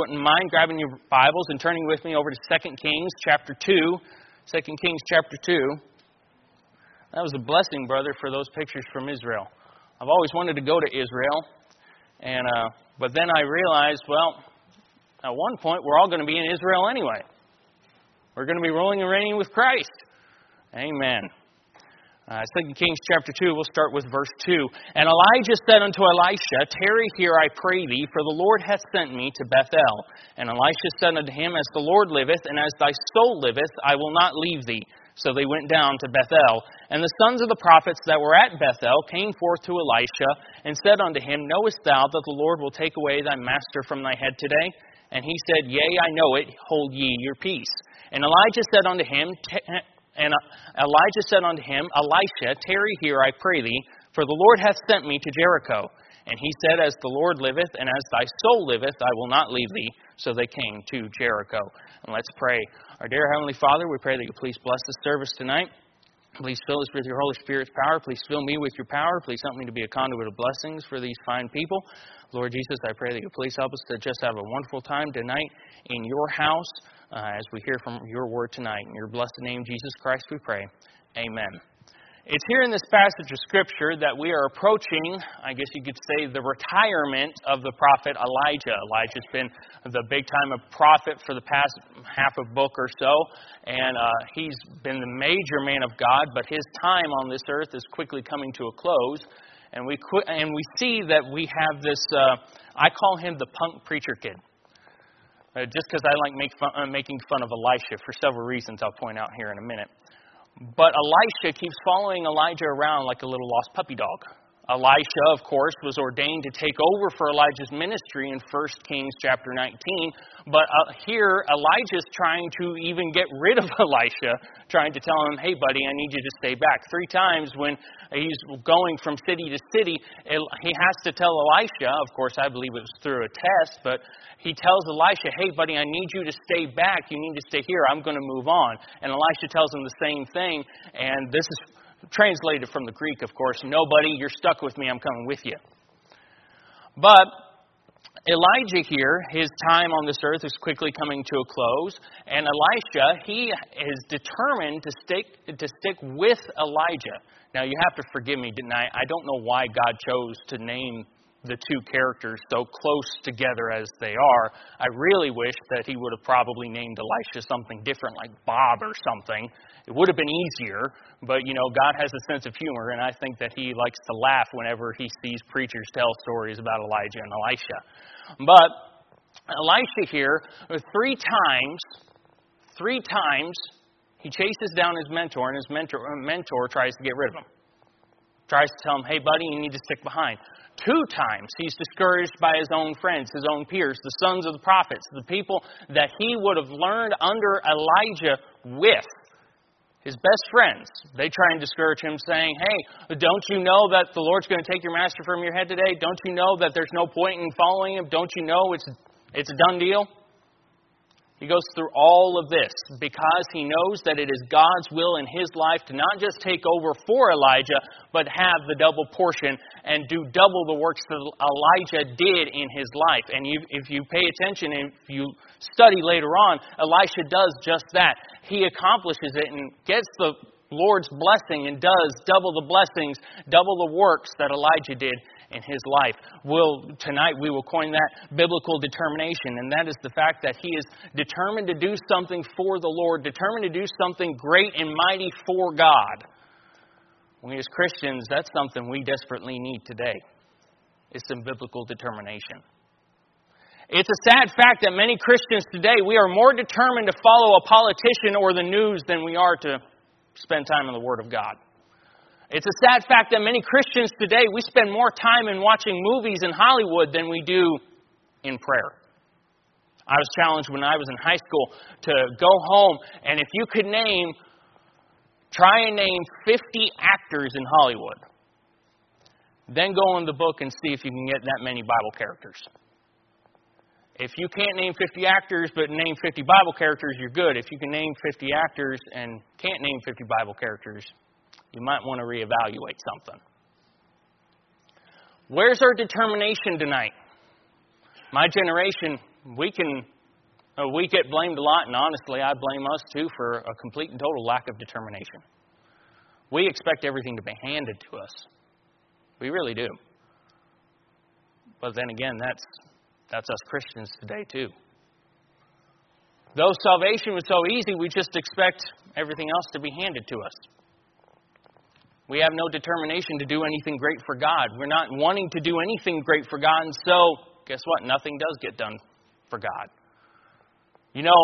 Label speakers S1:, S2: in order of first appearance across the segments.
S1: wouldn't mind grabbing your Bibles and turning with me over to 2 Kings chapter 2. 2 Kings chapter 2. That was a blessing, brother, for those pictures from Israel. I've always wanted to go to Israel, and uh, but then I realized, well, at one point we're all going to be in Israel anyway. We're going to be ruling and reigning with Christ. Amen. Uh, 2 Kings chapter 2, we'll start with verse 2. And Elijah said unto Elisha, Tarry here, I pray thee, for the Lord hath sent me to Bethel. And Elisha said unto him, As the Lord liveth, and as thy soul liveth, I will not leave thee. So they went down to Bethel. And the sons of the prophets that were at Bethel came forth to Elisha, and said unto him, Knowest thou that the Lord will take away thy master from thy head today? And he said, Yea, I know it, hold ye your peace. And Elijah said unto him, and uh, Elijah said unto him, Elisha, tarry here, I pray thee, for the Lord hath sent me to Jericho. And he said, As the Lord liveth, and as thy soul liveth, I will not leave thee. So they came to Jericho. And let's pray. Our dear Heavenly Father, we pray that you please bless the service tonight. Please fill us with your Holy Spirit's power. Please fill me with your power. Please help me to be a conduit of blessings for these fine people. Lord Jesus, I pray that you please help us to just have a wonderful time tonight in your house uh, as we hear from your word tonight. In your blessed name, Jesus Christ, we pray. Amen. It's here in this passage of Scripture that we are approaching, I guess you could say, the retirement of the prophet Elijah. Elijah's been the big time prophet for the past half a book or so, and uh, he's been the major man of God, but his time on this earth is quickly coming to a close. And we, and we see that we have this, uh, I call him the punk preacher kid. Uh, just because I like fun, uh, making fun of Elisha for several reasons I'll point out here in a minute. But Elisha keeps following Elijah around like a little lost puppy dog. Elisha, of course, was ordained to take over for Elijah's ministry in 1 Kings chapter 19. But uh, here, Elijah's trying to even get rid of Elisha, trying to tell him, hey, buddy, I need you to stay back. Three times when he's going from city to city, he has to tell Elisha, of course, I believe it was through a test, but he tells Elisha, hey, buddy, I need you to stay back. You need to stay here. I'm going to move on. And Elisha tells him the same thing. And this is translated from the Greek, of course. Nobody, you're stuck with me, I'm coming with you. But Elijah here, his time on this earth is quickly coming to a close, and Elisha, he is determined to stick to stick with Elijah. Now you have to forgive me tonight. I don't know why God chose to name the two characters so close together as they are. I really wish that he would have probably named Elisha something different, like Bob or something. It would have been easier, but you know, God has a sense of humor, and I think that he likes to laugh whenever he sees preachers tell stories about Elijah and Elisha. But Elisha here, three times, three times, he chases down his mentor, and his mentor, mentor tries to get rid of him. Tries to tell him, hey, buddy, you need to stick behind. Two times he's discouraged by his own friends, his own peers, the sons of the prophets, the people that he would have learned under Elijah with. His best friends, they try and discourage him, saying, Hey, don't you know that the Lord's going to take your master from your head today? Don't you know that there's no point in following him? Don't you know it's, it's a done deal? He goes through all of this because he knows that it is God's will in his life to not just take over for Elijah, but have the double portion and do double the works that Elijah did in his life. And if you pay attention and if you study later on, Elisha does just that. He accomplishes it and gets the Lord's blessing and does double the blessings, double the works that Elijah did in his life. We'll, tonight we will coin that biblical determination, and that is the fact that he is determined to do something for the Lord, determined to do something great and mighty for God. We as Christians, that's something we desperately need today. Is some biblical determination. It's a sad fact that many Christians today, we are more determined to follow a politician or the news than we are to spend time in the Word of God. It's a sad fact that many Christians today, we spend more time in watching movies in Hollywood than we do in prayer. I was challenged when I was in high school to go home, and if you could name, try and name 50 actors in Hollywood, then go in the book and see if you can get that many Bible characters. If you can't name 50 actors but name 50 Bible characters, you're good. If you can name 50 actors and can't name 50 Bible characters, you might want to reevaluate something. Where's our determination tonight? My generation, we can uh, we get blamed a lot, and honestly, I blame us too for a complete and total lack of determination. We expect everything to be handed to us. We really do. But then again, that's that's us Christians today too. Though salvation was so easy, we just expect everything else to be handed to us. We have no determination to do anything great for God. We're not wanting to do anything great for God, and so guess what? Nothing does get done for God. You know,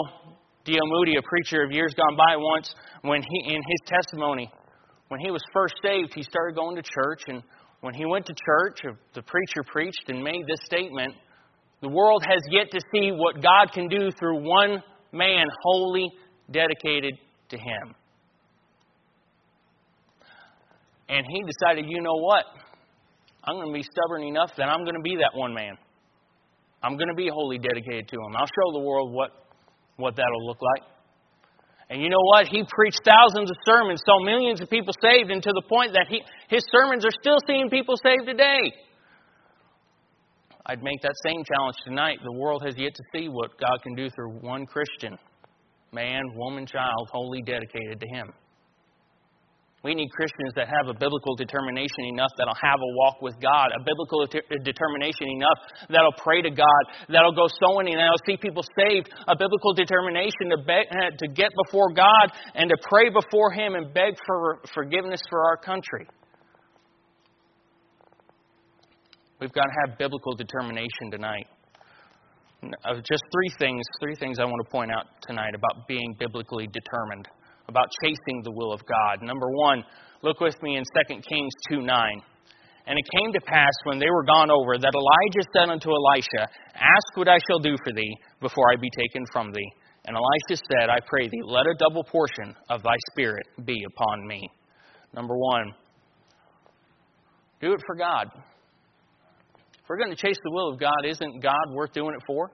S1: D.L. Moody, a preacher of years gone by, once, when he, in his testimony, when he was first saved, he started going to church, and when he went to church, uh, the preacher preached and made this statement The world has yet to see what God can do through one man wholly dedicated to Him. And he decided, you know what? I'm going to be stubborn enough that I'm going to be that one man. I'm going to be wholly dedicated to Him. I'll show the world what, what that'll look like. And you know what? He preached thousands of sermons, saw millions of people saved, and to the point that he, his sermons are still seeing people saved today. I'd make that same challenge tonight. The world has yet to see what God can do through one Christian man, woman, child, wholly dedicated to Him. We need Christians that have a biblical determination enough that'll have a walk with God, a biblical determination enough that'll pray to God, that'll go sowing and that'll see people saved, a biblical determination to, beg, eh, to get before God and to pray before Him and beg for forgiveness for our country. We've got to have biblical determination tonight. Just three things, three things I want to point out tonight about being biblically determined, about chasing the will of God. Number one, look with me in 2 Kings 2 9. And it came to pass when they were gone over that Elijah said unto Elisha, Ask what I shall do for thee before I be taken from thee. And Elisha said, I pray thee, let a double portion of thy spirit be upon me. Number one, do it for God. If we're going to chase the will of God, isn't God worth doing it for?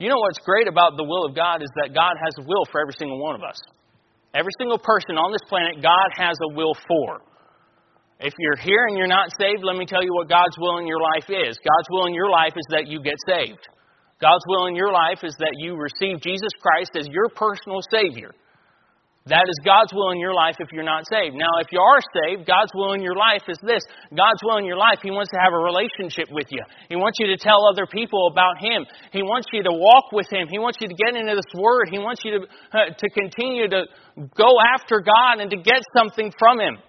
S1: You know what's great about the will of God is that God has a will for every single one of us. Every single person on this planet, God has a will for. If you're here and you're not saved, let me tell you what God's will in your life is. God's will in your life is that you get saved. God's will in your life is that you receive Jesus Christ as your personal Savior. That is God's will in your life if you're not saved. Now, if you are saved, God's will in your life is this. God's will in your life, He wants to have a relationship with you. He wants you to tell other people about Him. He wants you to walk with Him. He wants you to get into this Word. He wants you to, uh, to continue to go after God and to get something from Him.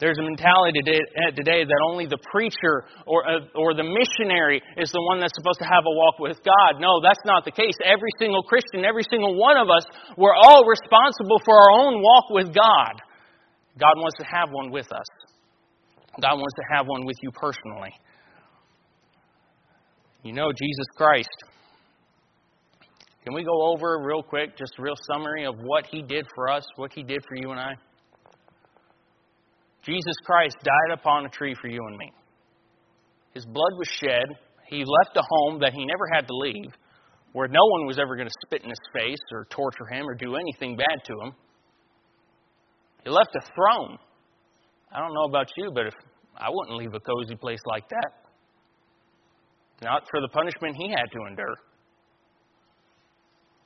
S1: There's a mentality today that only the preacher or, uh, or the missionary is the one that's supposed to have a walk with God. No, that's not the case. Every single Christian, every single one of us, we're all responsible for our own walk with God. God wants to have one with us. God wants to have one with you personally. You know, Jesus Christ. Can we go over real quick, just a real summary of what He did for us, what He did for you and I? Jesus Christ died upon a tree for you and me. His blood was shed. He left a home that he never had to leave, where no one was ever going to spit in his face or torture him or do anything bad to him. He left a throne. I don't know about you, but if I wouldn't leave a cozy place like that. Not for the punishment he had to endure.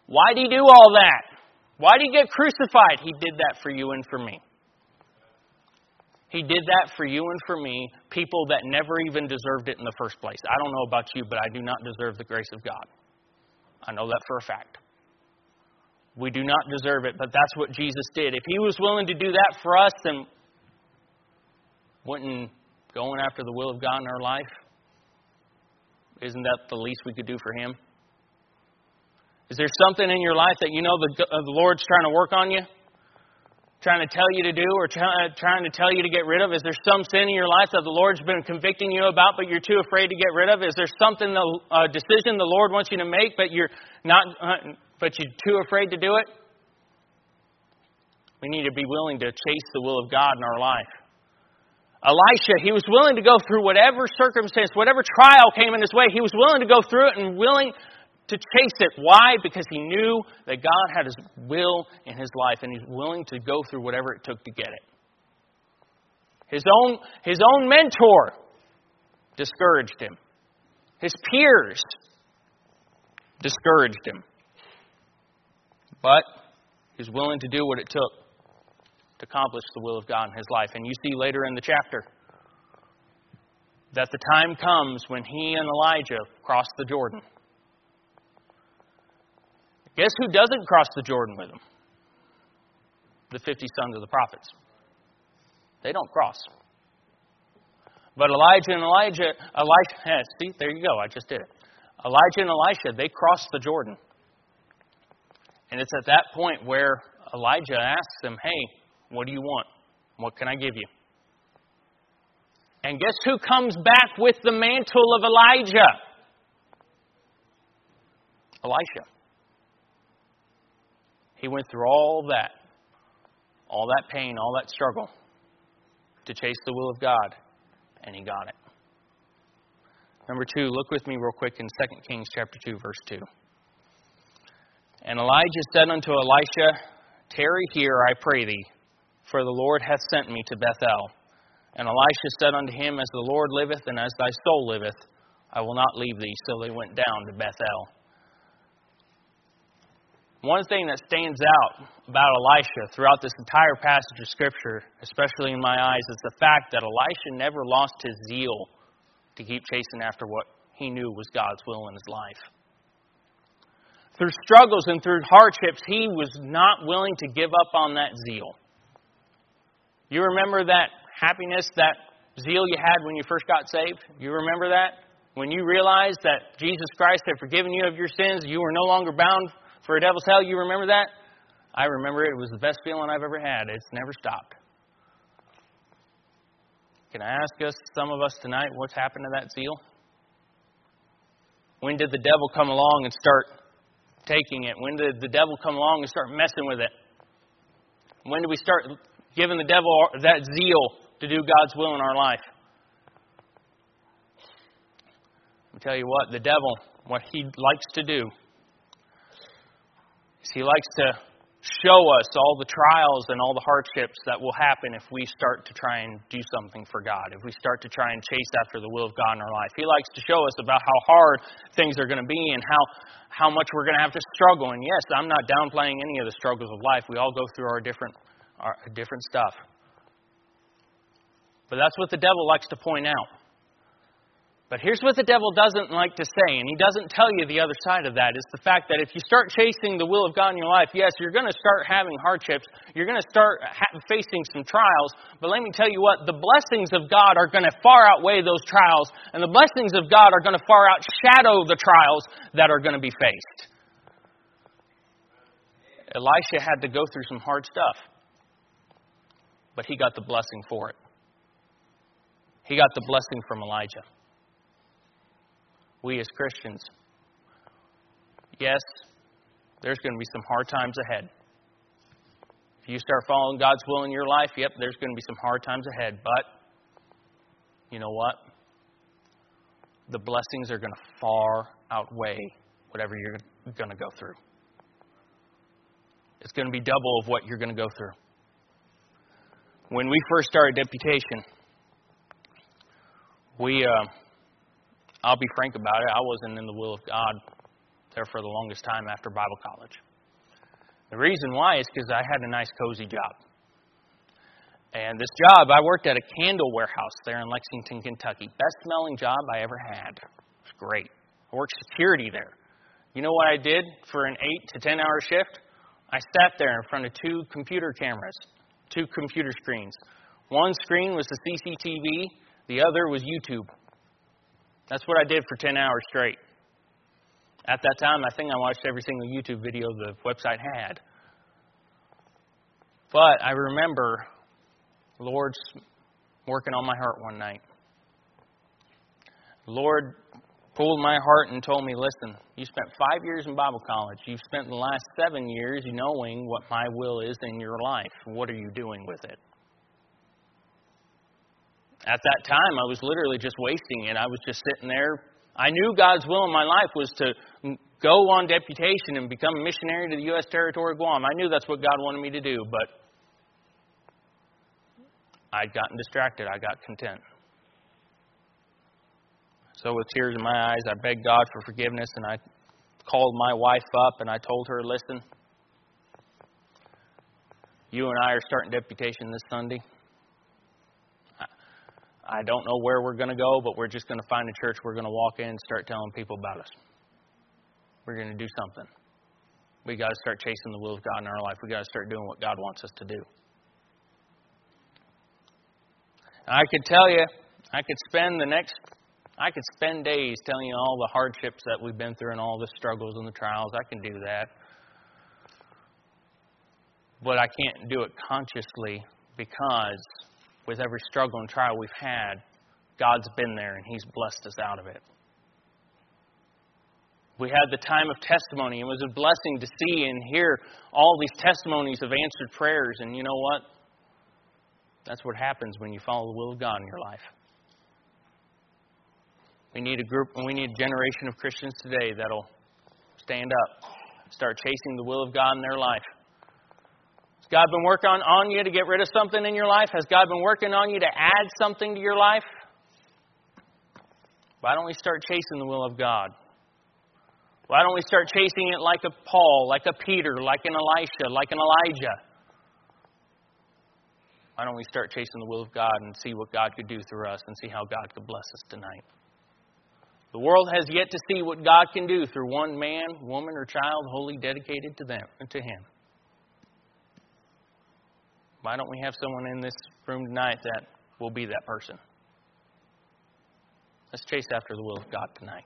S1: Why did he do all that? Why did he get crucified? He did that for you and for me. He did that for you and for me, people that never even deserved it in the first place. I don't know about you, but I do not deserve the grace of God. I know that for a fact. We do not deserve it, but that's what Jesus did. If He was willing to do that for us, then wouldn't going after the will of God in our life, isn't that the least we could do for Him? Is there something in your life that you know the, the Lord's trying to work on you? Trying to tell you to do or try, trying to tell you to get rid of? Is there some sin in your life that the Lord's been convicting you about, but you're too afraid to get rid of? Is there something, a decision the Lord wants you to make, but you're not, uh, but you're too afraid to do it? We need to be willing to chase the will of God in our life. Elisha, he was willing to go through whatever circumstance, whatever trial came in his way. He was willing to go through it and willing to chase it. Why? Because he knew that God had his will in his life and he's willing to go through whatever it took to get it. His own, his own mentor discouraged him. His peers discouraged him. But he's willing to do what it took to accomplish the will of God in his life. And you see later in the chapter that the time comes when he and Elijah cross the Jordan. Guess who doesn't cross the Jordan with them? The 50 sons of the prophets. They don't cross. But Elijah and Elijah, Elisha, see, there you go, I just did it. Elijah and Elisha, they crossed the Jordan. And it's at that point where Elijah asks them, Hey, what do you want? What can I give you? And guess who comes back with the mantle of Elijah? Elisha. He went through all that, all that pain, all that struggle to chase the will of God, and he got it. Number two, look with me real quick in 2 Kings chapter 2, verse 2. And Elijah said unto Elisha, Tarry here, I pray thee, for the Lord hath sent me to Bethel. And Elisha said unto him, As the Lord liveth, and as thy soul liveth, I will not leave thee. So they went down to Bethel. One thing that stands out about Elisha throughout this entire passage of Scripture, especially in my eyes, is the fact that Elisha never lost his zeal to keep chasing after what he knew was God's will in his life. Through struggles and through hardships, he was not willing to give up on that zeal. You remember that happiness, that zeal you had when you first got saved? You remember that? When you realized that Jesus Christ had forgiven you of your sins, you were no longer bound for a devil's hell, you remember that? I remember it. It was the best feeling I've ever had. It's never stopped. Can I ask us, some of us tonight, what's happened to that zeal? When did the devil come along and start taking it? When did the devil come along and start messing with it? When did we start giving the devil that zeal to do God's will in our life? I'll tell you what, the devil, what he likes to do he likes to show us all the trials and all the hardships that will happen if we start to try and do something for God, if we start to try and chase after the will of God in our life. He likes to show us about how hard things are going to be and how, how much we're going to have to struggle. And yes, I'm not downplaying any of the struggles of life. We all go through our different, our different stuff. But that's what the devil likes to point out. But here's what the devil doesn't like to say, and he doesn't tell you the other side of that, is the fact that if you start chasing the will of God in your life, yes, you're going to start having hardships. You're going to start ha- facing some trials. But let me tell you what, the blessings of God are going to far outweigh those trials, and the blessings of God are going to far outshadow the trials that are going to be faced. Elisha had to go through some hard stuff, but he got the blessing for it. He got the blessing from Elijah we as Christians, yes, there's going to be some hard times ahead. If you start following God's will in your life, yep, there's going to be some hard times ahead. But you know what? The blessings are going to far outweigh whatever you're going to go through. It's going to be double of what you're going to go through. When we first started deputation, we. Uh, I'll be frank about it, I wasn't in the will of God there for the longest time after Bible college. The reason why is because I had a nice, cozy job. And this job, I worked at a candle warehouse there in Lexington, Kentucky. Best smelling job I ever had. It was great. I worked security there. You know what I did for an 8 to 10 hour shift? I sat there in front of two computer cameras, two computer screens. One screen was the CCTV, the other was YouTube. That's what I did for 10 hours straight. At that time, I think I watched every single YouTube video the website had. But I remember Lord's working on my heart one night. Lord pulled my heart and told me, listen, you spent five years in Bible college. You've spent the last seven years knowing what my will is in your life. What are you doing with it? At that time, I was literally just wasting it. I was just sitting there. I knew God's will in my life was to go on deputation and become a missionary to the U.S. territory of Guam. I knew that's what God wanted me to do, but I'd gotten distracted. I got content. So, with tears in my eyes, I begged God for forgiveness and I called my wife up and I told her, Listen, you and I are starting deputation this Sunday. I don't know where we're going to go, but we're just going to find a church we're going to walk in and start telling people about us. We're going to do something. We got to start chasing the will of God in our life. We got to start doing what God wants us to do. I could tell you, I could spend the next, I could spend days telling you all the hardships that we've been through and all the struggles and the trials. I can do that. But I can't do it consciously because with every struggle and trial we've had, God's been there and He's blessed us out of it. We had the time of testimony. It was a blessing to see and hear all these testimonies of answered prayers. And you know what? That's what happens when you follow the will of God in your life. We need a group, and we need a generation of Christians today that'll stand up, start chasing the will of God in their life. God been working on, on you to get rid of something in your life? Has God been working on you to add something to your life? Why don't we start chasing the will of God? Why don't we start chasing it like a Paul, like a Peter, like an Elisha, like an Elijah? Why don't we start chasing the will of God and see what God could do through us and see how God could bless us tonight? The world has yet to see what God can do through one man, woman, or child wholly dedicated to them and to Him. Why don't we have someone in this room tonight that will be that person? Let's chase after the will of God tonight.